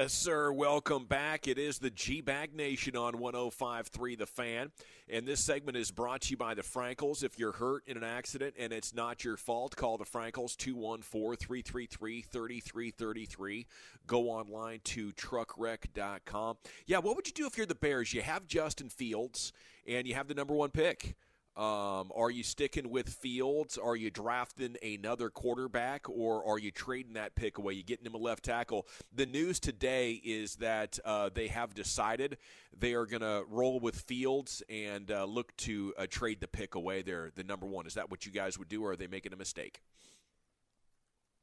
Yes, sir. Welcome back. It is the G Bag Nation on 105.3 The Fan. And this segment is brought to you by the Frankels. If you're hurt in an accident and it's not your fault, call the Frankels 214 333 3333. Go online to truckwreck.com. Yeah, what would you do if you're the Bears? You have Justin Fields and you have the number one pick. Um, are you sticking with Fields? Are you drafting another quarterback, or are you trading that pick away? You getting him a left tackle? The news today is that uh, they have decided they are going to roll with Fields and uh, look to uh, trade the pick away. They're the number one. Is that what you guys would do, or are they making a mistake?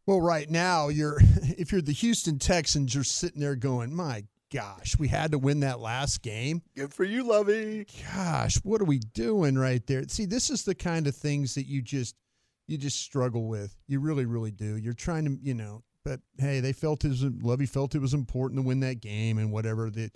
Well, right now you're if you're the Houston Texans, you're sitting there going, "My gosh, we had to win that last game. Good for you, Lovie. Gosh, what are we doing right there? See, this is the kind of things that you just you just struggle with. You really, really do. You're trying to, you know, but hey, they felt it was Lovie felt it was important to win that game and whatever. The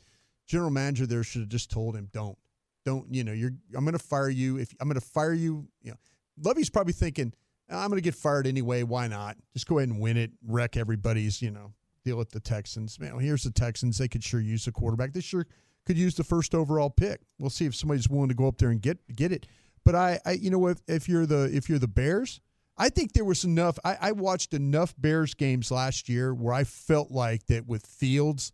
general manager there should have just told him, don't, don't, you know, you're I'm gonna fire you if I'm gonna fire you, you know. Lovie's probably thinking, I'm gonna get fired anyway, why not? Just go ahead and win it, wreck everybody's, you know, deal with the Texans. Man, here's the Texans. They could sure use a quarterback. They sure could use the first overall pick. We'll see if somebody's willing to go up there and get get it. But I, I you know, if if you're the if you're the Bears, I think there was enough. I, I watched enough Bears games last year where I felt like that with Fields,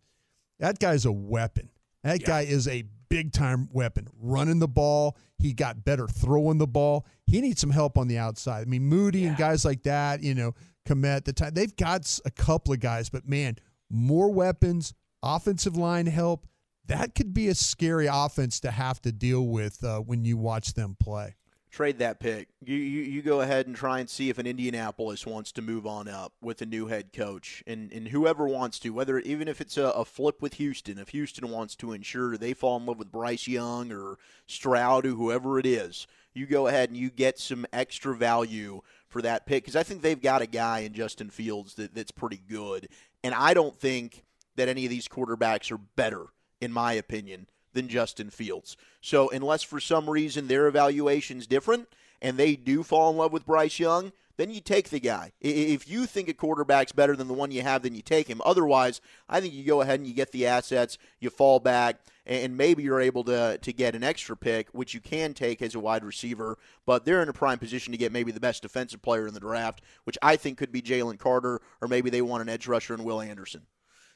that guy's a weapon. That yeah. guy is a big time weapon. Running the ball, he got better throwing the ball. He needs some help on the outside. I mean, Mooney yeah. and guys like that, you know, Kmet, the time they've got a couple of guys, but man, more weapons, offensive line help. That could be a scary offense to have to deal with uh, when you watch them play. Trade that pick. You, you you go ahead and try and see if an Indianapolis wants to move on up with a new head coach, and and whoever wants to, whether even if it's a, a flip with Houston, if Houston wants to ensure they fall in love with Bryce Young or Stroud or whoever it is, you go ahead and you get some extra value for that pick because I think they've got a guy in Justin Fields that, that's pretty good. And I don't think that any of these quarterbacks are better, in my opinion, than Justin Fields. So unless for some reason their evaluation's different and they do fall in love with Bryce Young, then you take the guy. If you think a quarterback's better than the one you have, then you take him. Otherwise, I think you go ahead and you get the assets, you fall back, and maybe you're able to to get an extra pick, which you can take as a wide receiver. But they're in a prime position to get maybe the best defensive player in the draft, which I think could be Jalen Carter, or maybe they want an edge rusher in Will Anderson.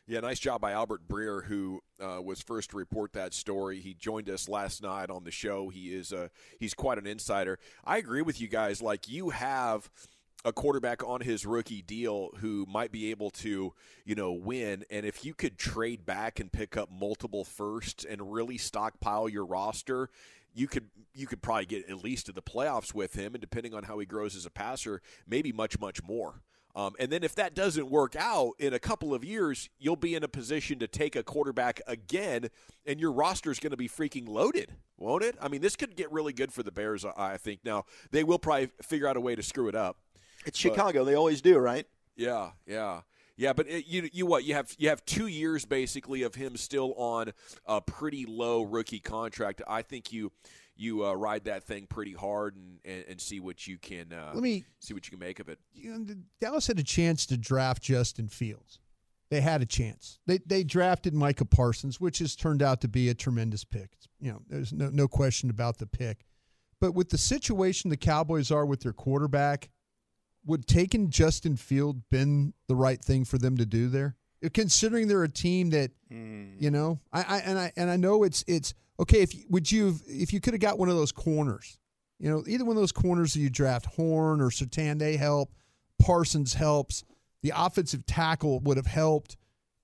Yeah, nice job by Albert Breer, who uh, was first to report that story. He joined us last night on the show. He is uh, he's quite an insider. I agree with you guys. Like you have a quarterback on his rookie deal who might be able to, you know, win. And if you could trade back and pick up multiple firsts and really stockpile your roster, you could you could probably get at least to the playoffs with him, and depending on how he grows as a passer, maybe much much more. Um, and then if that doesn't work out in a couple of years, you'll be in a position to take a quarterback again, and your roster is going to be freaking loaded, won't it? I mean, this could get really good for the Bears. I think now they will probably figure out a way to screw it up. It's but, Chicago; they always do, right? Yeah, yeah. Yeah, but it, you you what you have you have two years basically of him still on a pretty low rookie contract. I think you you uh, ride that thing pretty hard and, and, and see what you can uh, let me see what you can make of it. You know, Dallas had a chance to draft Justin Fields. They had a chance. They they drafted Micah Parsons, which has turned out to be a tremendous pick. you know, there's no no question about the pick. But with the situation the Cowboys are with their quarterback, would taking Justin Field been the right thing for them to do there? Considering they're a team that, mm. you know, I, I and I and I know it's it's okay. If would you if you could have got one of those corners, you know, either one of those corners that you draft, Horn or Surtain, they help. Parsons helps. The offensive tackle would have helped.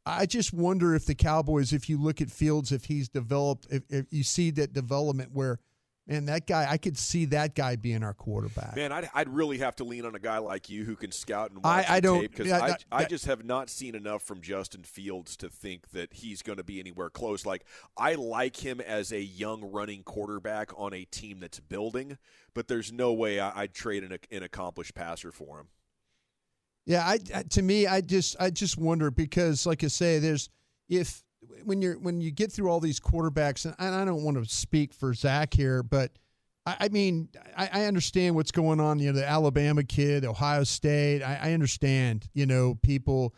I just wonder if the Cowboys, if you look at Fields, if he's developed, if, if you see that development where Man, that guy, I could see that guy being our quarterback. Man, I'd, I'd really have to lean on a guy like you who can scout and watch I, I don't because yeah, I, I, just have not seen enough from Justin Fields to think that he's going to be anywhere close. Like I like him as a young running quarterback on a team that's building, but there's no way I, would trade an, an accomplished passer for him. Yeah, I to me, I just I just wonder because, like I say, there's if when you're when you get through all these quarterbacks, and I don't want to speak for Zach here, but I, mean, I, I, understand what's going on. You know, the Alabama kid, Ohio State. I, I, understand. You know, people.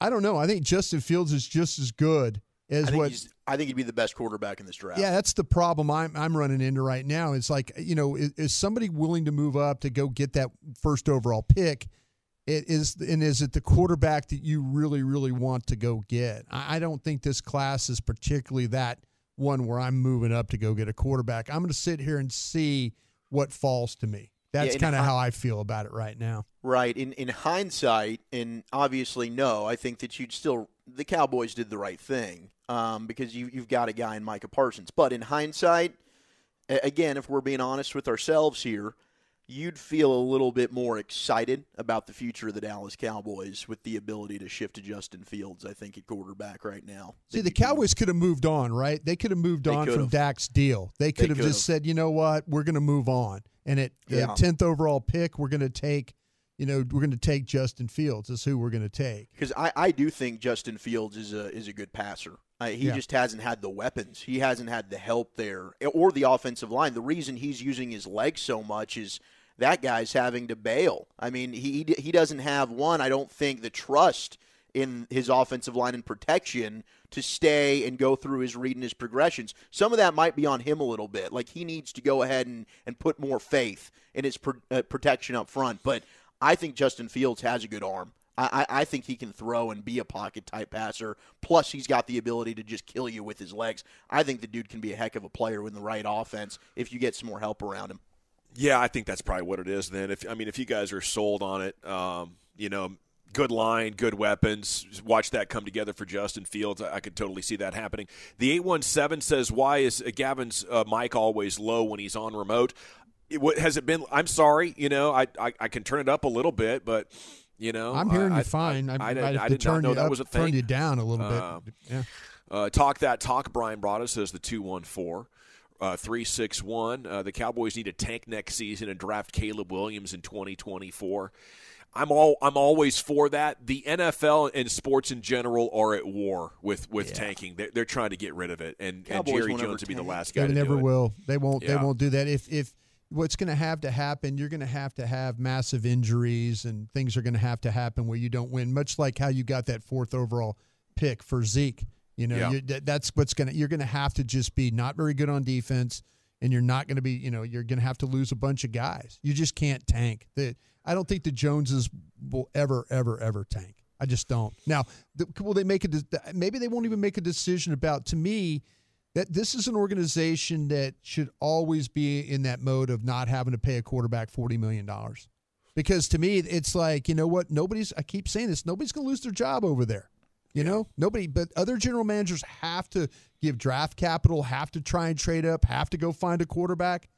I don't know. I think Justin Fields is just as good as I what. I think he'd be the best quarterback in this draft. Yeah, that's the problem I'm I'm running into right now. It's like you know, is, is somebody willing to move up to go get that first overall pick? It is, and is it the quarterback that you really, really want to go get? I, don't think this class is particularly that one where I'm moving up to go get a quarterback. I'm going to sit here and see what falls to me. That's yeah, kind of how I feel about it right now. Right. In in hindsight, and obviously no, I think that you'd still the Cowboys did the right thing um, because you you've got a guy in Micah Parsons. But in hindsight, again, if we're being honest with ourselves here, you'd feel a little bit more excited about the future of the Dallas Cowboys with the ability to shift to Justin Fields, I think, at quarterback right now. See, the Cowboys could have moved on, right? They could have moved on from Dak's deal. They could have just said, you know what, we're going to move on. And at yeah. 10th overall pick, we're going to take. You know, we're going to take Justin Fields. Is who we're going to take. Because I, I do think Justin Fields is a is a good passer. Uh, he yeah. just hasn't had the weapons. He hasn't had the help there or the offensive line. The reason he's using his legs so much is that guy's having to bail. I mean, he he doesn't have one. I don't think the trust in his offensive line and protection to stay and go through his read and his progressions. Some of that might be on him a little bit. Like he needs to go ahead and, and put more faith in his pro, uh, protection up front. But I think Justin Fields has a good arm. I, I think he can throw and be a pocket type passer. Plus, he's got the ability to just kill you with his legs. I think the dude can be a heck of a player with the right offense if you get some more help around him. Yeah, I think that's probably what it is. Then, if I mean, if you guys are sold on it, um, you know, good line, good weapons. Watch that come together for Justin Fields. I, could totally see that happening. The eight one seven says, "Why is Gavin's uh, mic always low when he's on remote?" It, what, has it been? I'm sorry. You know, I, I, I can turn it up a little bit, but you know, I'm hearing I, you fine. I, I, I, did not know you that was a thing. Turn you down a little uh, bit. Yeah. Uh, talk that talk. Brian brought us as the two one four uh, 361. Uh, the Cowboys need a tank next season and draft Caleb Williams in 2024. I'm all I'm always for that. The NFL and sports in general are at war with with yeah. tanking. They're, they're, trying to get rid of it, and, and Jerry Jones would be the last guy. They never it. will. They won't. Yeah. They won't do that. If if what's going to have to happen, you're going to have to have massive injuries, and things are going to have to happen where you don't win. Much like how you got that fourth overall pick for Zeke. You know, yeah. that's what's going to, you're going to have to just be not very good on defense and you're not going to be, you know, you're going to have to lose a bunch of guys. You just can't tank. The, I don't think the Joneses will ever, ever, ever tank. I just don't. Now, the, will they make a, maybe they won't even make a decision about, to me, that this is an organization that should always be in that mode of not having to pay a quarterback $40 million. Because to me, it's like, you know what? Nobody's, I keep saying this, nobody's going to lose their job over there. You yeah. know, nobody, but other general managers have to give draft capital, have to try and trade up, have to go find a quarterback.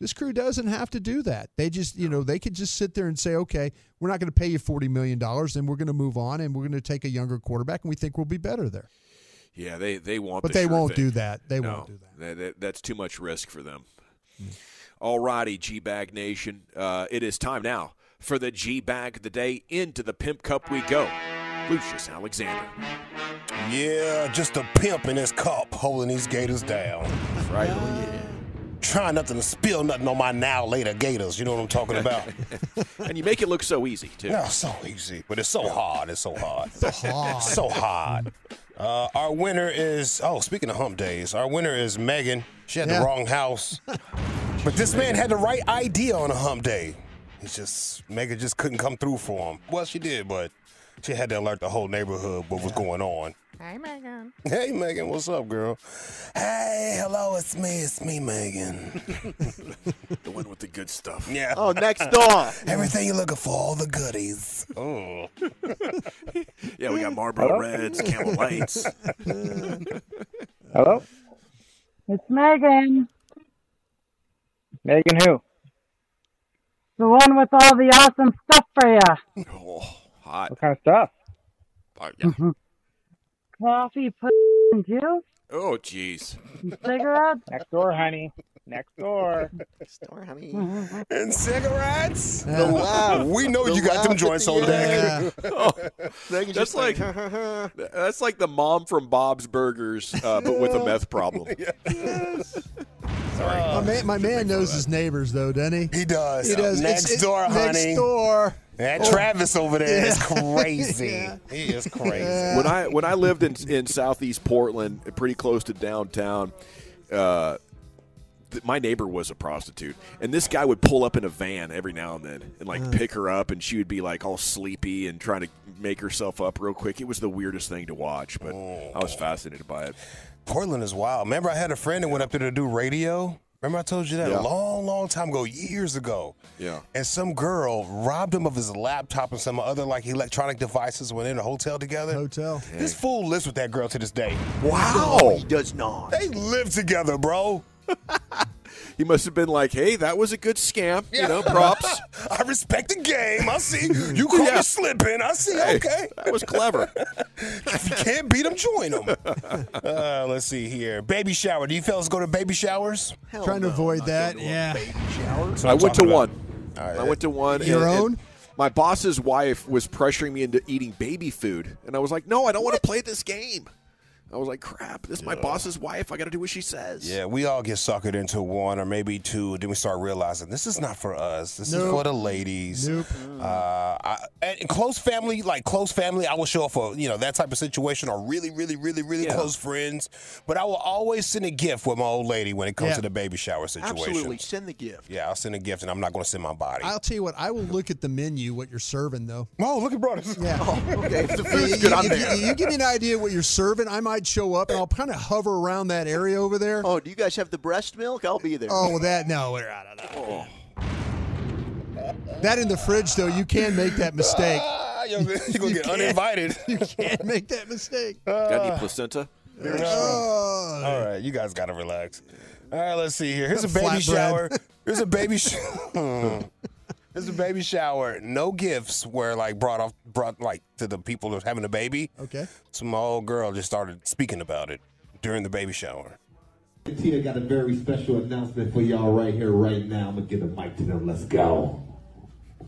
This crew doesn't have to do that. They just, you know, they could just sit there and say, okay, we're not going to pay you $40 million and we're going to move on and we're going to take a younger quarterback and we think we'll be better there. Yeah, they, they want But the they sure won't thing. do that. They no, won't do that. that, that. That's too much risk for them. Mm. All righty, G Bag Nation. Uh, it is time now for the G Bag of the Day. Into the Pimp Cup we go. Lucius Alexander. Yeah, just a pimp in his cup holding these gators down. Right. Oh, yeah. Trying nothing to spill nothing on my now later gators. You know what I'm talking about? and you make it look so easy, too. Yeah, so easy. But it's so hard. It's so hard. so hard. so hard. Uh, our winner is, oh, speaking of hump days, our winner is Megan. She had yeah. the wrong house. but this man had the right idea on a hump day. It's just, Megan just couldn't come through for him. Well, she did, but she had to alert the whole neighborhood what was going on. Hey, Megan. Hey, Megan, what's up, girl? Hey, hello, it's me. It's me, Megan. the one with the good stuff. Yeah. Oh, next door. Everything you're looking for, all the goodies. Oh. Yeah, we got Marlboro Reds, Camel Lights. Hello? It's Megan, Megan who? the one with all the awesome stuff for you. Oh, hot. What kind of stuff? Oh, yeah. Mm-hmm. Coffee, pudding, and juice, Oh, jeez. and cigarettes. Next door, honey. Next door. Store, honey. And cigarettes? The laugh. We know The you got them laugh joints at on the deck. end. Oh, Megan's that's just like that's like the mom from Bob's Burgers, uh, but with a meth problem. My man, my man knows his neighbors though, doesn't he? He does. He does. Next It's- it- door, honey. Next door. That Oh. Travis over there is Yeah. crazy. Yeah. He is crazy. When I when I lived in in southeast Portland, pretty close to downtown, uh, th- my neighbor was a prostitute, and this guy would pull up in a van every now and then and like pick her up, and she would be like all sleepy and trying to make herself up real quick. It was the weirdest thing to watch, but I was oh. fascinated by it. Portland is wild. Remember, I had a friend that went up there to do radio. Remember, I told you that Yeah. a long, long time ago, years ago. Yeah. And some girl robbed him of his laptop and some other like electronic devices when in a hotel together. Hotel. This fool lives with that girl to this day. Wow, He does not. They live together, bro. he must have been like, "Hey, that was a good scam." You know, props. I respect the game. I see. You call Yeah. me slipping. I see. Hey, Okay. that was clever. If you can't beat them, join them. Uh, let's see here. Baby shower. Do you fellas go to baby showers? Hell Trying to avoid that, to yeah. Baby shower. I I'm went to about. one. All right. I went to one. Your and- own? and my boss's wife was pressuring me into eating baby food, and I was like, "No, I don't want to play this game." I was like, "Crap! This is my boss's wife. I got to do what she says." Yeah, we all get suckered into one or maybe two. Then we start realizing this is not for us. This is Nope. for the ladies. Nope. Uh, I, and in close family, like close family, I will show up for you know that type of situation or really, really, really, really Yeah. close friends. But I will always send a gift with my old lady when it comes Yeah. to the baby shower situation. Absolutely. Send the gift. Yeah, I'll send a gift, and I'm not going to send my body. I'll tell you what. I will look at the menu, what you're serving though. oh, look at brothers. Yeah. Okay, if the food's good, I'm if you- there. you give me an idea what you're serving, I might show up and I'll kind of hover around that area over there. Oh, do you guys have the breast milk? I'll be there. Oh, that no, we're out of that. That in the fridge though, you can make that mistake. Ah, you're, you're gonna You get can't. uninvited. You can't make that mistake. Ah. Got any placenta? Oh. All right, you guys got to relax. All right, let's see here. Here's a baby Flatbread. shower. Here's a baby shower. Hmm. Here's a baby shower. No gifts were like brought off, brought like to the people who's having a baby. Okay. So my old girl just started speaking about it during the baby shower. Tia got a very special announcement for y'all right here, right now. I'm gonna give the mic to them. Let's go.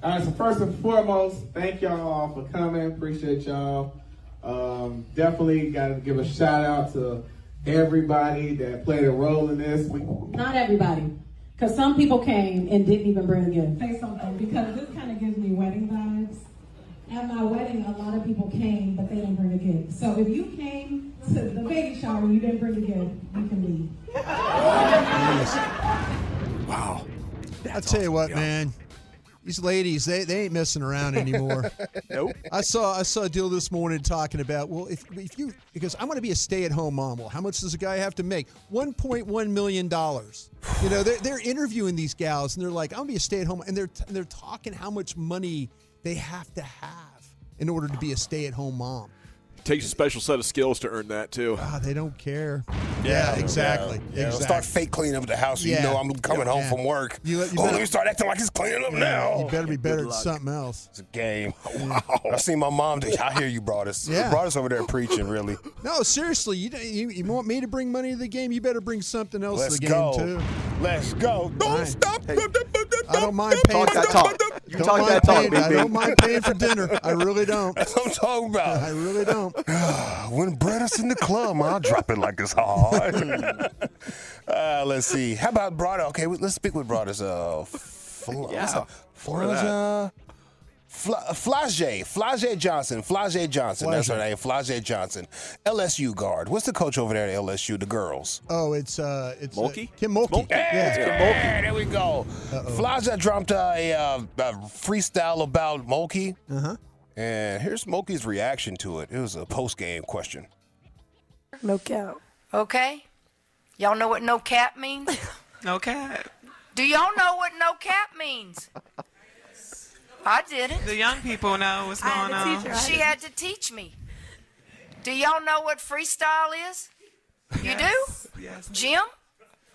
All right, so first and foremost, thank y'all all for coming. Appreciate y'all. Um, definitely got to give a shout out to everybody that played a role in this. We, Not everybody. Because some people came and didn't even bring a gift. Say something, because this kind of gives me wedding vibes. At my wedding, a lot of people came, but they didn't bring a gift. So if you came to the baby shower and you didn't bring a gift, you can leave. Wow. I'll tell you what, man. These ladies, they, they ain't messing around anymore. Nope. I saw I saw a deal this morning talking about well if if you because I'm going to be a stay at home mom. Well, how much does a guy have to make? 1.1 million dollars. You know they're they're interviewing these gals and they're like I'm going to be a stay at home and they're and they're talking how much money they have to have in order to be a stay at home mom. Takes a special set of skills to earn that too. Ah, they don't care. Yeah, exactly. Yeah, yeah. exactly. Start fake cleaning up the house. So Yeah. You know I'm coming Yeah. home from work. You let- you oh, better- let me start acting like it's cleaning up now. You better be better Good at something else. It's a game. Wow. I seen my mom. Do, I hear you brought us. Yeah. Brought us over there preaching. Really. No, seriously, you, you you want me to bring money to the game? You better bring something else Let's to the game go. too. Let's go. Don't Fine. stop. I don't mind paying. Talk that talk. You Don't talk mind that talk, paying- Big I B. don't mind paying for dinner. I really don't. That's what I'm talking about. I really don't. when Brett is in the club, I'll drop it like it's hard. uh, let's see. How about Broader? Okay, let's speak with Broader's. Uh, Fla- Yeah, what's Fla- Flau'jae, Flau'jae Johnson, Flau'jae Johnson, that's her Flau'jae. name, Flau'jae Johnson, LSU guard. What's the coach over there at LSU? The girls. Oh, it's uh, it's uh, Kim Mulkey. Mulkey. Yeah. Hey, there we go. Flau'jae dropped a, uh, a freestyle about Mulkey, Uh huh. and here's Mulkey's reaction to it. It was a post game question. No cap. Okay? Y'all know what no cap means? No cap. Do y'all know what no cap means? I did it. The young people know what's going on. She had to teach me. Do y'all know what freestyle is? You do? Yes. Jim?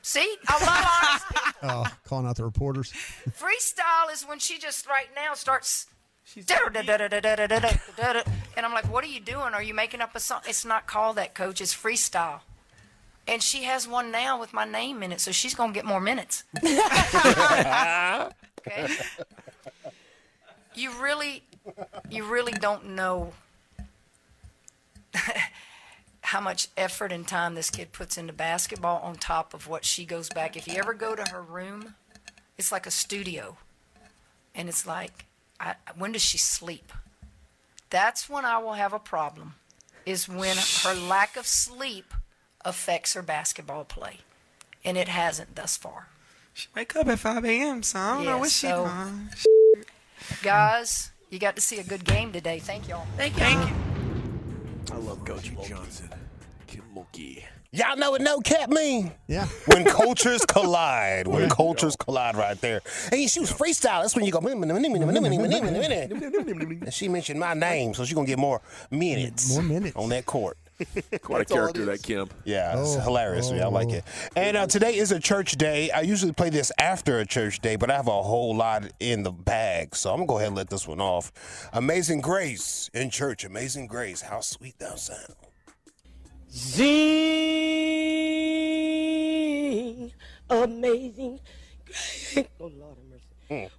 See, I love honesty. Oh, calling out the reporters. Freestyle is when she just right now starts. And I'm like, what are you doing? Are you making up a song? It's not called that, coach. It's freestyle. And she has one now with my name in it, so she's going to get more minutes. okay? You really, you really don't know how much effort and time this kid puts into basketball on top of what she goes back. If you ever go to her room, it's like a studio. And it's like, I, when does she sleep? That's when I will have a problem, is when her lack of sleep affects her basketball play. And it hasn't thus far. She wake up at 5 a.m., so I don't know what she so- doing. Guys, you got to see a good game today. Thank y'all. Thank you. Thank you. I love Coach Johnson. Kim Mulkey. Y'all know what no cap mean? Yeah. When cultures collide. When cultures collide right there. Hey, she was freestyle. That's when you go. And she mentioned my name, so she's going to get more minutes. More minutes. On that court. Quite a character, that Kim. Yeah, it's Oh, hilarious. Yeah, I like oh. it. And uh, today is a church day. I usually play this after a church day, but I have a whole lot in the bag. So I'm going to go ahead and let this one off. Amazing Grace in church. Amazing Grace. How sweet thou sound. Sing amazing grace. Oh Lord have mercy. Wow,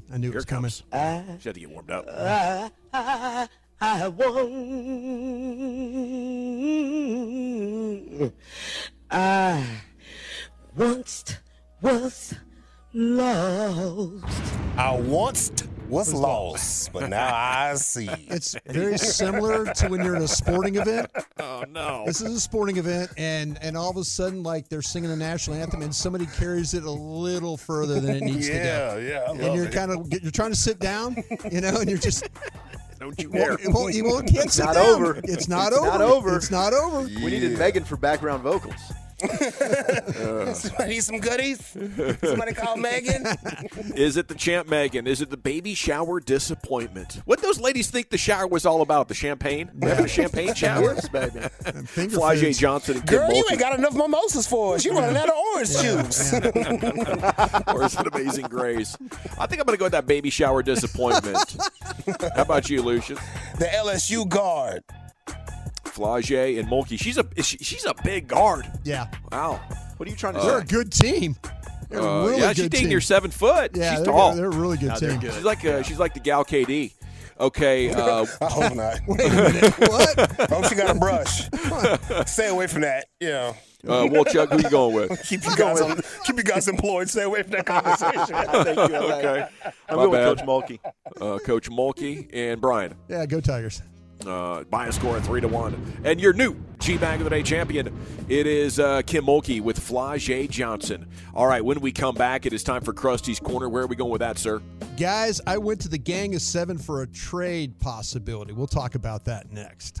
here's my organ. I knew it Here was it coming. comes. She had to get warmed up. I, I, I won. I once was lost. I once was lost, but now I see. It's very similar to when you're at a sporting event. Oh, no. This is a sporting event, and and all of a sudden, like they're singing the national anthem, and somebody carries it a little further than it needs Yeah, to go. yeah, I and you're it. kind of you're trying to sit down, you know, and you're just Don't you well, dare. it won't, you won't, can't It's sit not down. over. It's not It's over. not over. It's not over. We needed Megan for background vocals. Somebody need some goodies? Somebody call Megan? Is it the champ Megan? Is it the baby shower disappointment? What those ladies think the shower was all about? The champagne? We're having a champane shower? Yes, baby. Finger Fly J. Johnson and Kim Girl, you ain't got enough mimosas for us. You running out of orange juice. or is it Amazing Grace? I think I'm going to go with that baby shower disappointment. How about you, Lucian? the LSU guard. Flau'jae and Mulkey. She's a she, she's a big guard. Yeah, Wow. What are you trying to they're say? a good team. They're a Uh, really yeah, good she's team. near seven foot. Yeah, she's they're, tall. They're a really good No, team. good. She's like uh she's like the gal KD. Okay, uh, I hope not. Wait a minute. What? hope she got a brush. Stay away from that. Yeah. uh, Wolchuk, who you going with? Keep you guys on, keep you guys employed. Stay away from that conversation. Thank you. Okay, I'm My going with bad. Coach Mulkey. uh, Coach Mulkey and Brian. Yeah, go Tigers. Uh, by a score of three to one. And your new G Bag of the Day champion, it is uh, Kim Mulkey with Flau'jae Johnson. All right, when we come back, it is time for Krusty's Corner. Where are we going with that, sir? Guys, I went to the Gang of Seven for a trade possibility. We'll talk about that next.